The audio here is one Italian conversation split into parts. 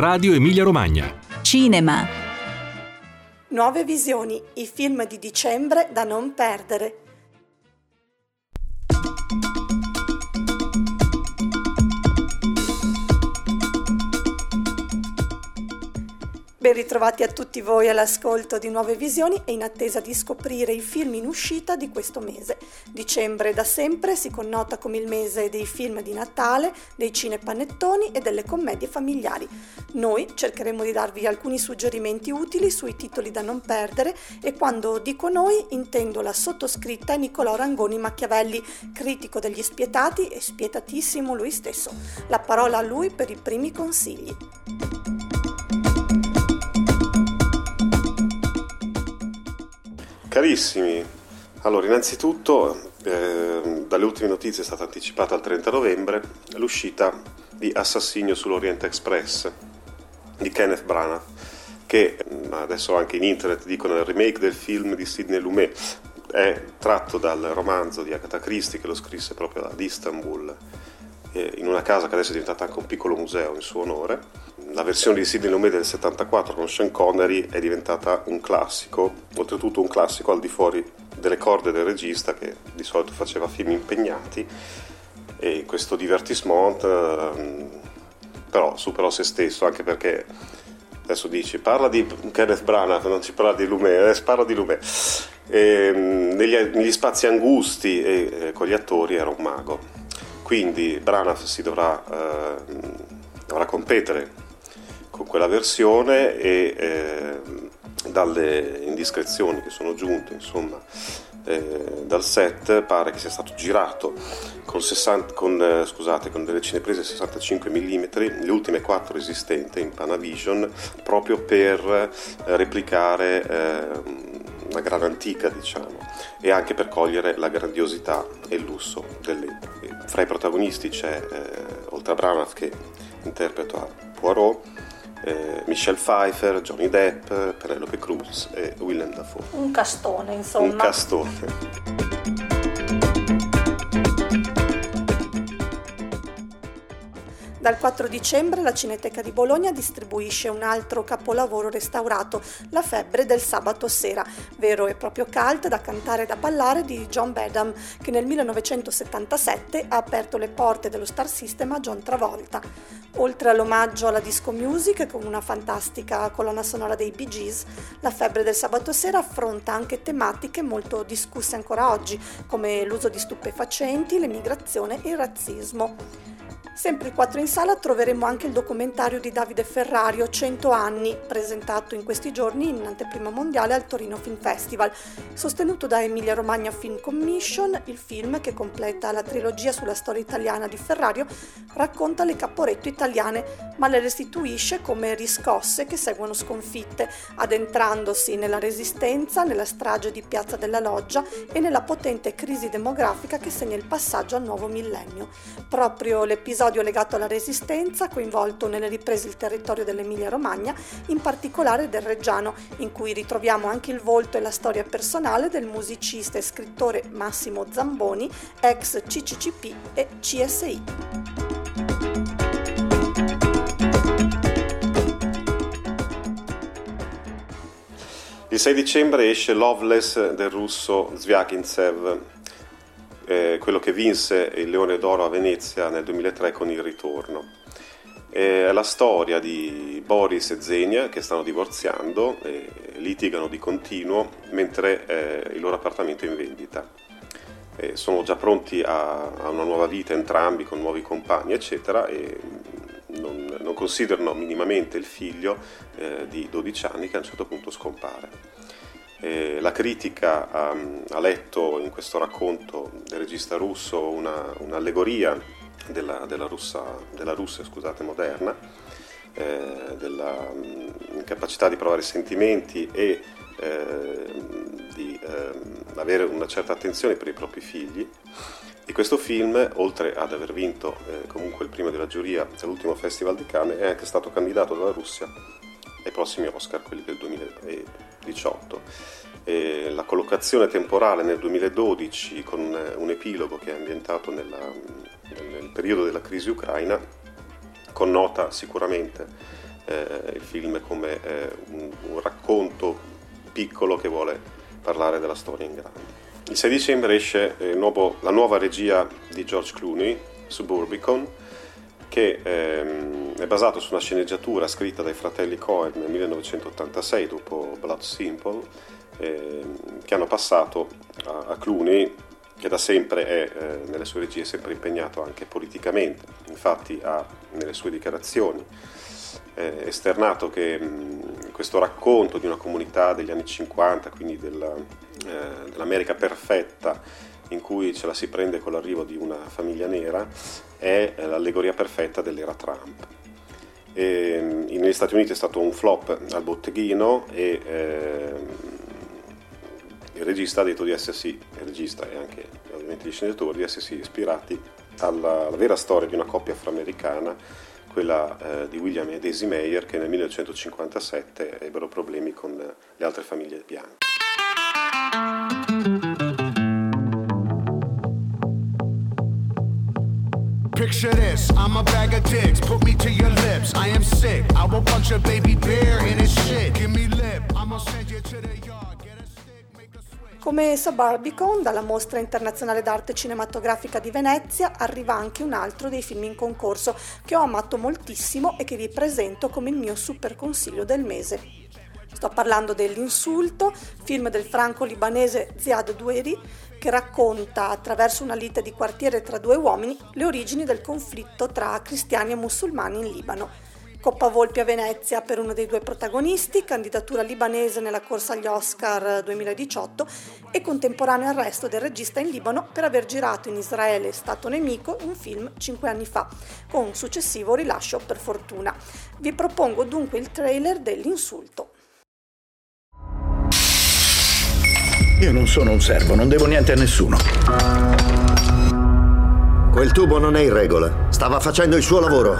Radio Emilia Romagna. Cinema. Nuove visioni, i film di dicembre da non perdere. Ben ritrovati a tutti voi all'ascolto di Nuove Visioni e in attesa di scoprire i film in uscita di questo mese. Dicembre da sempre si connota come il mese dei film di Natale, dei cinepanettoni e delle commedie familiari. Noi cercheremo di darvi alcuni suggerimenti utili sui titoli da non perdere e quando dico noi intendo la sottoscritta Niccolò Rangoni Machiavelli, critico degli spietati e spietatissimo lui stesso. La parola a lui per i primi consigli. Carissimi, allora innanzitutto eh, dalle ultime notizie è stata anticipata al 30 novembre l'uscita di Assassinio sull'Oriente Express di Kenneth Branagh che mm, adesso anche in internet dicono il remake del film di Sidney Lumet è tratto dal romanzo di Agatha Christie che lo scrisse proprio ad Istanbul eh, in una casa che adesso è diventata anche un piccolo museo in suo onore. La versione di Sidney Lumet del 74 con Sean Connery è diventata un classico, oltretutto un classico al di fuori delle corde del regista che di solito faceva film impegnati. E questo divertissement eh, però superò se stesso anche perché adesso dici parla di Kenneth Branagh non ci parla di Lumet. Eh, parla di Lumet. E, negli, negli, spazi angusti e eh, con gli attori era un mago quindi Branagh si dovrà, eh, dovrà competere con quella versione e eh, dalle indiscrezioni che sono giunte insomma, eh, dal set pare che sia stato girato con, 60, con, eh, scusate, con delle cineprese 65 mm, le ultime quattro esistenti in Panavision, proprio per eh, replicare una eh, gran antica, diciamo, e anche per cogliere la grandiosità e il lusso dell'epoca. Fra i protagonisti c'è, eh, oltre a Branagh che interpreta Poirot, eh, Michelle Pfeiffer, Johnny Depp, Penelope Cruz e Willem Dafoe. Un castone, insomma. Un castone. Dal 4 dicembre la Cineteca di Bologna distribuisce un altro capolavoro restaurato, La febbre del sabato sera, vero e proprio cult da cantare e da ballare di John Badham, che nel 1977 ha aperto le porte dello Star System a John Travolta. Oltre all'omaggio alla disco music con una fantastica colonna sonora dei Bee Gees, La febbre del sabato sera affronta anche tematiche molto discusse ancora oggi, come l'uso di stupefacenti, l'emigrazione e il razzismo. Sempre 4 in sala troveremo anche il documentario di Davide Ferrario 100 anni, presentato in questi giorni in anteprima mondiale al Torino Film Festival. Sostenuto da Emilia Romagna Film Commission, il film, che completa la trilogia sulla storia italiana di Ferrario, racconta le caporetto italiane, ma le restituisce come riscosse che seguono sconfitte, addentrandosi nella resistenza, nella strage di Piazza della Loggia e nella potente crisi demografica che segna il passaggio al nuovo millennio. Proprio l'episodio episodio legato alla resistenza, coinvolto nelle riprese il territorio dell'Emilia-Romagna, in particolare del Reggiano, in cui ritroviamo anche il volto e la storia personale del musicista e scrittore Massimo Zamboni, ex CCCP e CSI. Il 6 dicembre esce Loveless del russo Zvyagintsev, eh, quello che vinse il Leone d'Oro a Venezia nel 2003 con il ritorno. È la storia di Boris e Zenia che stanno divorziando e litigano di continuo mentre eh, il loro appartamento è in vendita. E sono già pronti a, a, una nuova vita entrambi con nuovi compagni, eccetera, e non, non considerano minimamente il figlio eh, di 12 anni che a un certo punto scompare. Eh, la critica ha, ha, letto in questo racconto del regista russo una, un'allegoria della, della, russa, della Russia scusate, moderna, eh, della incapacità di provare sentimenti e eh, di ehm, avere una certa attenzione per i propri figli. E questo film, oltre ad aver vinto eh, comunque il primo della giuria all'ultimo Festival di Cannes, è anche stato candidato dalla Russia ai prossimi Oscar, quelli del 2018. E la collocazione temporale nel 2012 con un epilogo che è ambientato nella, nel periodo della crisi ucraina connota sicuramente eh, il film come eh, un, un, racconto piccolo che vuole parlare della storia in grande. Il 6 dicembre esce eh, nuovo, la nuova regia di George Clooney, Suburbicon, che ehm, è basato su una sceneggiatura scritta dai fratelli Cohen nel 1986 dopo Blood Simple, ehm, che hanno passato a, a Clooney che da sempre è eh, nelle sue regie sempre impegnato anche politicamente, infatti ha nelle sue dichiarazioni eh, esternato che mh, questo racconto di una comunità degli anni 50, quindi della, eh, dell'America perfetta, in cui ce la si prende con l'arrivo di una famiglia nera, è eh, l'allegoria perfetta dell'era Trump. E, negli Stati Uniti è stato un flop al botteghino e ehm, il regista ha detto di essersi, il regista e anche ovviamente gli sceneggiatori, di essersi ispirati alla, alla vera storia di una coppia afroamericana, quella eh, di William e Daisy Mayer, che nel 1957 ebbero problemi con le altre famiglie bianche. Picture this, I'm a bag of dicks, put me to your lips. I am sick, I will punch a baby bear in his shit. Give me lip, I'ma send you to the yard. Come Suburbicon, dalla Mostra Internazionale d'Arte Cinematografica di Venezia, arriva anche un altro dei film in concorso che ho amato moltissimo e che vi presento come il mio super consiglio del mese. Sto parlando dell'Insulto, film del franco-libanese Ziad Doueri, che racconta, attraverso una lite di quartiere tra due uomini, le origini del conflitto tra cristiani e musulmani in Libano. Coppa Volpi a Venezia per uno dei due protagonisti, candidatura libanese nella corsa agli Oscar 2018 e contemporaneo arresto del regista in Libano per aver girato in Israele, Stato nemico, un film cinque anni fa, con successivo rilascio per fortuna. Vi propongo dunque il trailer dell'insulto. Io non sono un servo, non devo niente a nessuno. Quel tubo non è in regola. Stava facendo il suo lavoro.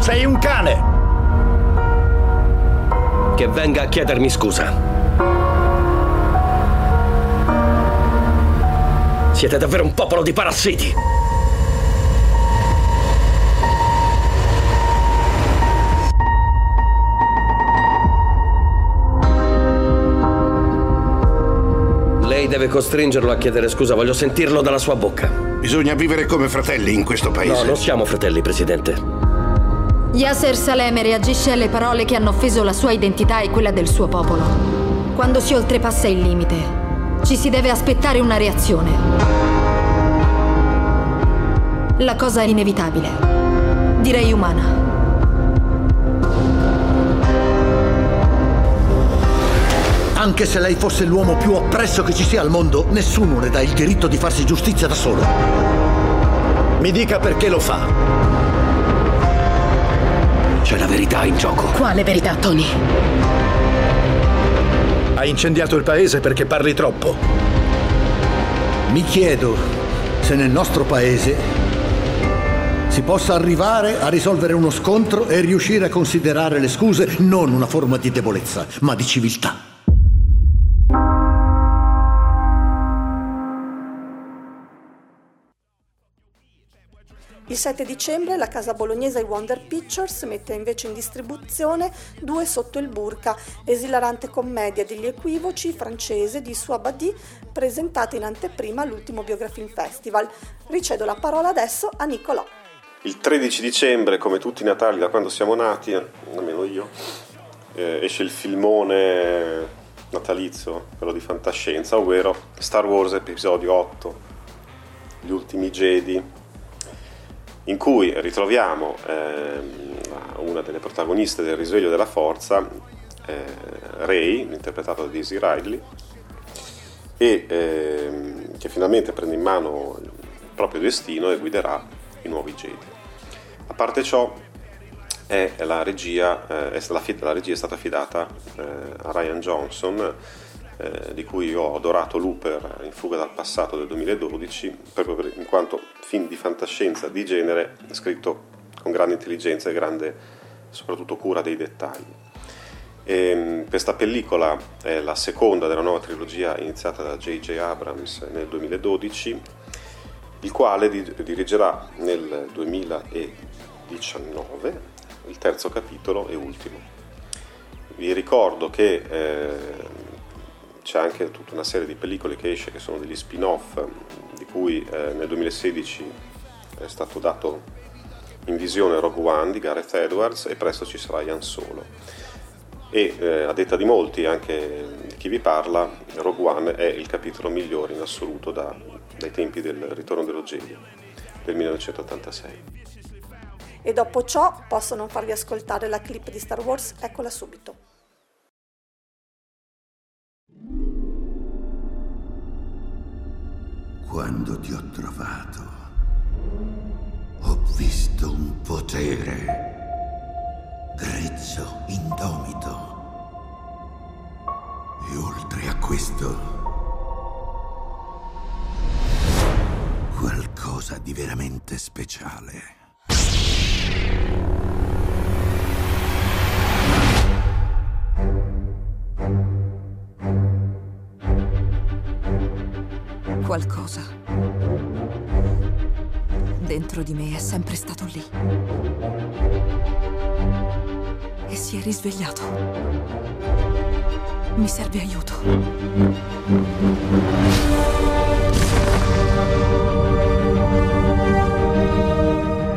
Sei un cane! Che venga a chiedermi scusa. Siete davvero un popolo di parassiti! Deve costringerlo a chiedere scusa, voglio sentirlo dalla sua bocca. Bisogna vivere come fratelli in questo paese. No, non siamo fratelli, Presidente. Yasser Salem reagisce alle parole che hanno offeso la sua identità e quella del suo popolo. Quando si oltrepassa il limite, ci si deve aspettare una reazione. La cosa è inevitabile. Direi umana. Anche se lei fosse l'uomo più oppresso che ci sia al mondo, nessuno le dà il diritto di farsi giustizia da solo. Mi dica perché lo fa. C'è la verità in gioco. Quale verità, Tony? Hai incendiato il paese perché parli troppo. Mi chiedo se nel nostro paese si possa arrivare a risolvere uno scontro e riuscire a considerare le scuse non una forma di debolezza, ma di civiltà. Il 7 dicembre la casa bolognese Wonder Pictures mette invece in distribuzione Due sotto il burka, esilarante commedia degli equivoci francese di Suabadi, presentata in anteprima all'ultimo Biografilm Festival. Ricedo la parola adesso a Nicolò. Il 13 dicembre, come tutti i Natali da quando siamo nati, almeno io, eh, esce il filmone natalizio, quello di fantascienza, ovvero Star Wars episodio 8, Gli ultimi Jedi, in cui ritroviamo eh, una delle protagoniste del risveglio della forza, eh, Ray, interpretata da Daisy Ridley, e eh, che finalmente prende in mano il proprio destino e guiderà i nuovi Jedi. A parte ciò, la regia, eh, è, la, la, regia è stata affidata eh, a Ryan Johnson, eh, di cui ho adorato Looper in fuga dal passato del 2012, proprio per, in quanto film di fantascienza di genere scritto con grande intelligenza e grande soprattutto cura dei dettagli. E, ehm, questa pellicola è la seconda della nuova trilogia iniziata da J.J. Abrams nel 2012 il quale dirigerà nel 2019 il terzo capitolo e ultimo. Vi ricordo che eh, c'è anche tutta una serie di pellicole che esce che sono degli spin-off, di cui eh, nel 2016 è stato dato in visione Rogue One di Gareth Edwards e presto ci sarà Ian Solo. E eh, a detta di molti, anche di chi vi parla, Rogue One è il capitolo migliore in assoluto da, dai tempi del Ritorno dello Jedi del 1986. E dopo ciò posso non farvi ascoltare la clip di Star Wars? Eccola subito. Quando ti ho trovato, ho visto un potere grezzo, indomito. E oltre a questo, qualcosa di veramente speciale. Qualcosa. Dentro di me è sempre stato lì. E si è risvegliato. Mi serve aiuto.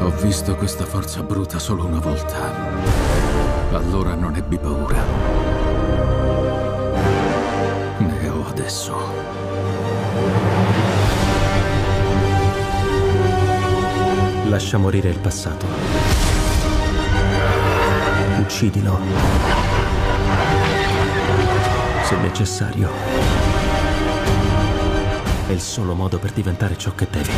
Ho visto questa forza bruta solo una volta. Allora non ebbi paura. Ne ho adesso. Lascia morire il passato. Uccidilo. Se necessario. È il solo modo per diventare ciò che devi.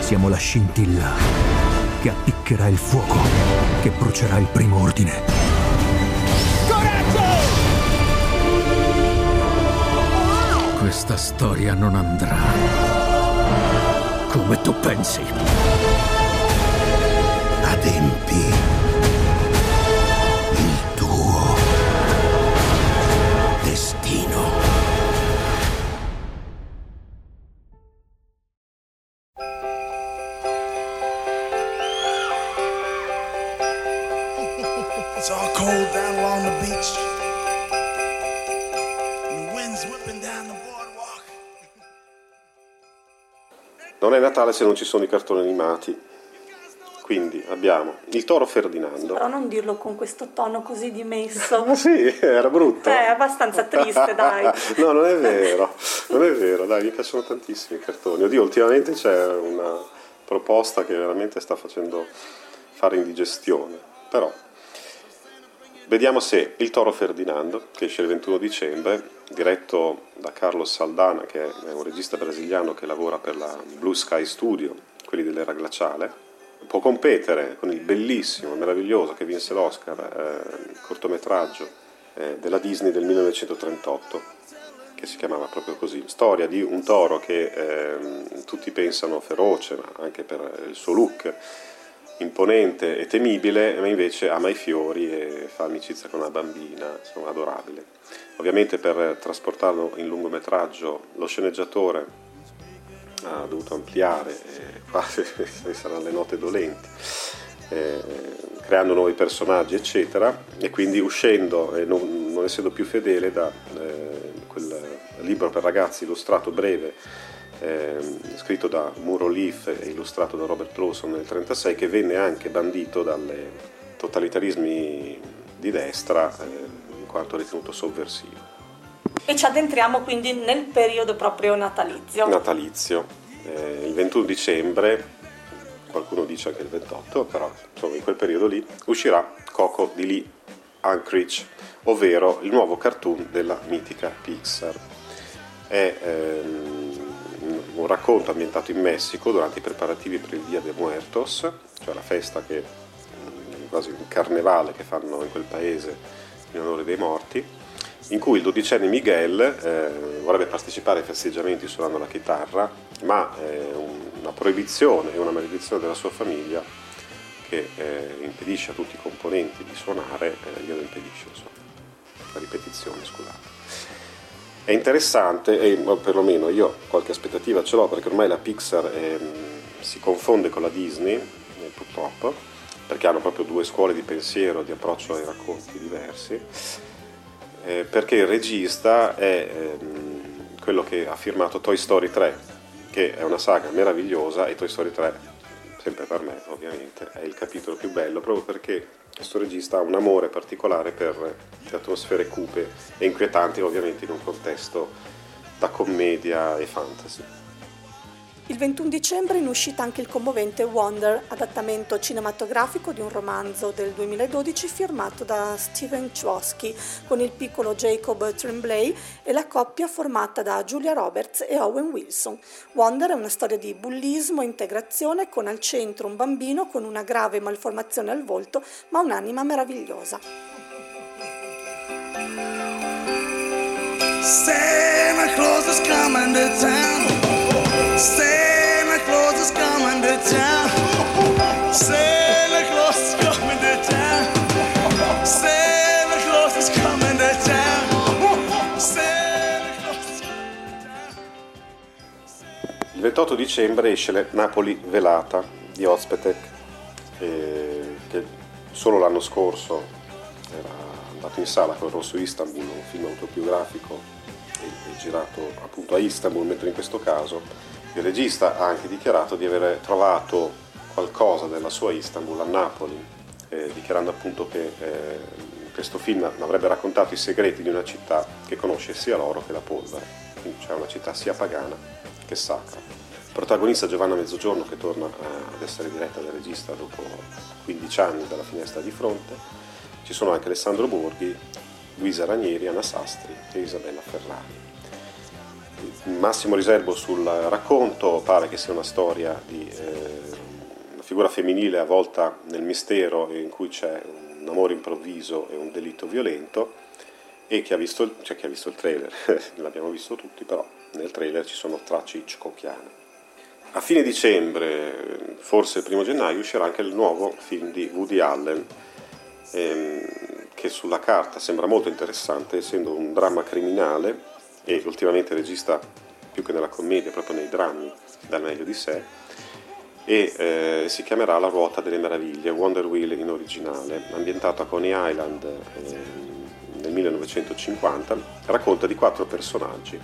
Siamo la scintilla che appiccherà il fuoco, che brucerà il primo ordine. Coraggio! Questa storia non andrà come tu pensi. Adempi Non è Natale se non ci sono i cartoni animati. Quindi abbiamo il toro Ferdinando. Però non dirlo con questo tono così dimesso. sì, era brutto. È abbastanza triste, dai. no, non è vero. Non è vero, dai, mi piacciono tantissimi i cartoni. Oddio, ultimamente c'è una proposta che veramente sta facendo fare indigestione. Però Vediamo se Il Toro Ferdinando, che esce il 21 dicembre, diretto da Carlos Saldana, che è un regista brasiliano che lavora per la Blue Sky Studio, quelli dell'era glaciale, può competere con il bellissimo, meraviglioso che vinse l'Oscar, eh, cortometraggio eh, della Disney del 1938, che si chiamava proprio così. Storia di un toro che eh, tutti pensano feroce, ma anche per il suo look imponente e temibile, ma invece ama i fiori e fa amicizia con una bambina, insomma adorabile. Ovviamente per trasportarlo in lungometraggio lo sceneggiatore ha dovuto ampliare, eh, quasi saranno le note dolenti, eh, creando nuovi personaggi eccetera e quindi uscendo e non, non essendo più fedele da eh, quel libro per ragazzi illustrato breve eh, scritto da Muro Leaf e illustrato da Robert Lawson nel 1936, che venne anche bandito dai totalitarismi di destra eh, in quanto ritenuto sovversivo. E ci addentriamo quindi nel periodo proprio natalizio. Natalizio. Eh, il 21 dicembre, qualcuno dice anche il 28, però insomma in quel periodo lì, uscirà Coco di Lee Anchorage, ovvero il nuovo cartoon della mitica Pixar. È ehm, un racconto ambientato in Messico durante i preparativi per il Dia de Muertos, cioè la festa che mm, quasi un carnevale che fanno in quel paese in onore dei morti, in cui il dodicenne Miguel eh, vorrebbe partecipare ai festeggiamenti suonando la chitarra, ma eh, un una proibizione e una maledizione della sua famiglia che eh, impedisce a tutti i componenti di suonare, eh, glielo impedisce, insomma, la ripetizione, scusate. È interessante, e perlomeno io qualche aspettativa ce l'ho, perché ormai la Pixar è, si confonde con la Disney, eh, purtroppo, perché hanno proprio due scuole di pensiero, di approccio ai racconti diversi, eh, perché il regista è ehm, quello che ha firmato Toy Story 3, che è una saga meravigliosa e Toy Story 3 sempre per me ovviamente, è il capitolo più bello, proprio perché questo regista ha un amore particolare per le atmosfere cupe e inquietanti ovviamente in un contesto da commedia e fantasy. Il 21 dicembre è in uscita anche il commovente Wonder, adattamento cinematografico di un romanzo del 2012 firmato da Steven Chbosky con il piccolo Jacob Tremblay e la coppia formata da Julia Roberts e Owen Wilson. Wonder è una storia di bullismo e integrazione con al centro un bambino con una grave malformazione al volto ma un'anima meravigliosa. Santa Claus is coming to town. Il 28 dicembre esce Napoli Velata di Ozpetek, eh, che solo l'anno scorso era andato in sala con Rosso Istanbul, un film autobiografico girato appunto a Istanbul, mentre in questo caso il regista ha anche dichiarato di aver trovato qualcosa della sua Istanbul a Napoli, eh, dichiarando appunto che eh, questo film avrebbe raccontato i segreti di una città che conosce sia l'oro che la polvere, quindi c'è una città sia pagana che sacra. Protagonista Giovanna Mezzogiorno che torna eh, ad essere diretta dal regista dopo 15 anni dalla finestra di fronte, ci sono anche Alessandro Borghi, Luisa Ranieri, Anna Sastri e Isabella Ferrari massimo riservo sul racconto, pare che sia una storia di eh, una figura femminile avvolta nel mistero in cui c'è un amore improvviso e un delitto violento e chi ha visto, cioè chi ha visto il trailer, l'abbiamo visto tutti, però nel trailer ci sono tracce hitchcockiane. A fine dicembre, forse il primo gennaio, uscirà anche il nuovo film di Woody Allen, ehm, che sulla carta sembra molto interessante, essendo un dramma criminale e ultimamente regista più che nella commedia, proprio nei drammi, dal meglio di sé, e eh, si chiamerà La ruota delle meraviglie, Wonder Wheel in originale, ambientato a Coney Island eh, nel 1950, racconta di quattro personaggi,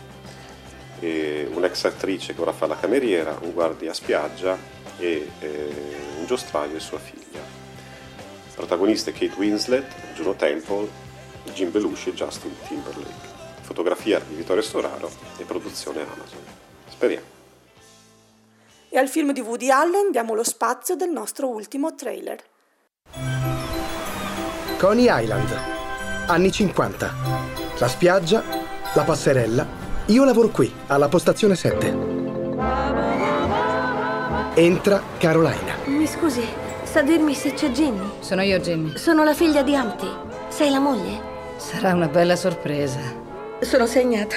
eh, un'ex attrice che ora fa la cameriera, un guardia a spiaggia e eh, un giostraio e sua figlia. Protagoniste Kate Winslet, Juno Temple, Jim Belushi e Justin Timberlake fotografia di Vittorio Storaro e produzione Amazon. Speriamo. E al film di Woody Allen diamo lo spazio del nostro ultimo trailer. Coney Island, anni 50. La spiaggia, la passerella. Io lavoro qui, alla postazione 7. Entra Carolina. Mi scusi, sa dirmi se c'è Ginny? Sono io, Ginny. Sono la figlia di Amty. Sei la moglie? Sarà una bella sorpresa. Sono segnata.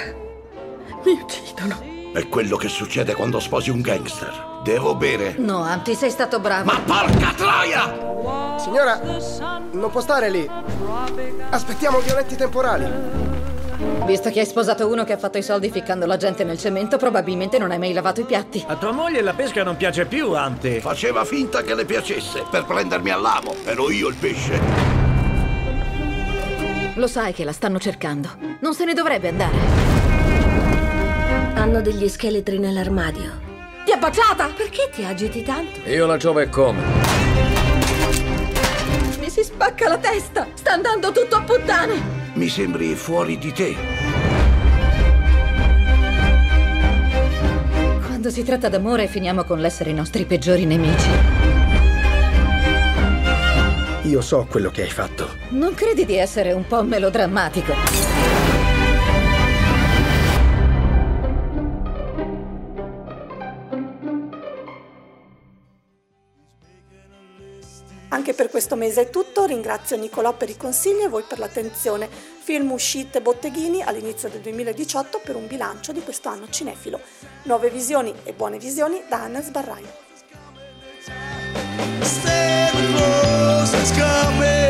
Mi uccidono. È quello che succede quando sposi un gangster. Devo bere. No, Anti, sei stato bravo. Ma porca troia! Signora, non può stare lì. Aspettiamo violenti temporali. Visto che hai sposato uno che ha fatto i soldi ficcando la gente nel cemento, probabilmente non hai mai lavato i piatti. A tua moglie la pesca non piace più, Ante. Faceva finta che le piacesse per prendermi all'amo. Ero io il pesce. Lo sai che la stanno cercando. Non se ne dovrebbe andare. Hanno degli scheletri nell'armadio. Ti ha baciata? Perché ti agiti tanto? Io la giove come? Mi si spacca la testa! Sta andando tutto a puttane! Mi sembri fuori di te. Quando si tratta d'amore finiamo con l'essere i nostri peggiori nemici. Io so quello che hai fatto. Non credi di essere un po' melodrammatico? Anche per questo mese è tutto, ringrazio Nicolò per i consigli e voi per l'attenzione. Film uscite botteghini all'inizio del 2018 per un bilancio di questo anno cinefilo. Nuove visioni e buone visioni da Anna Sbarrai. It's is coming.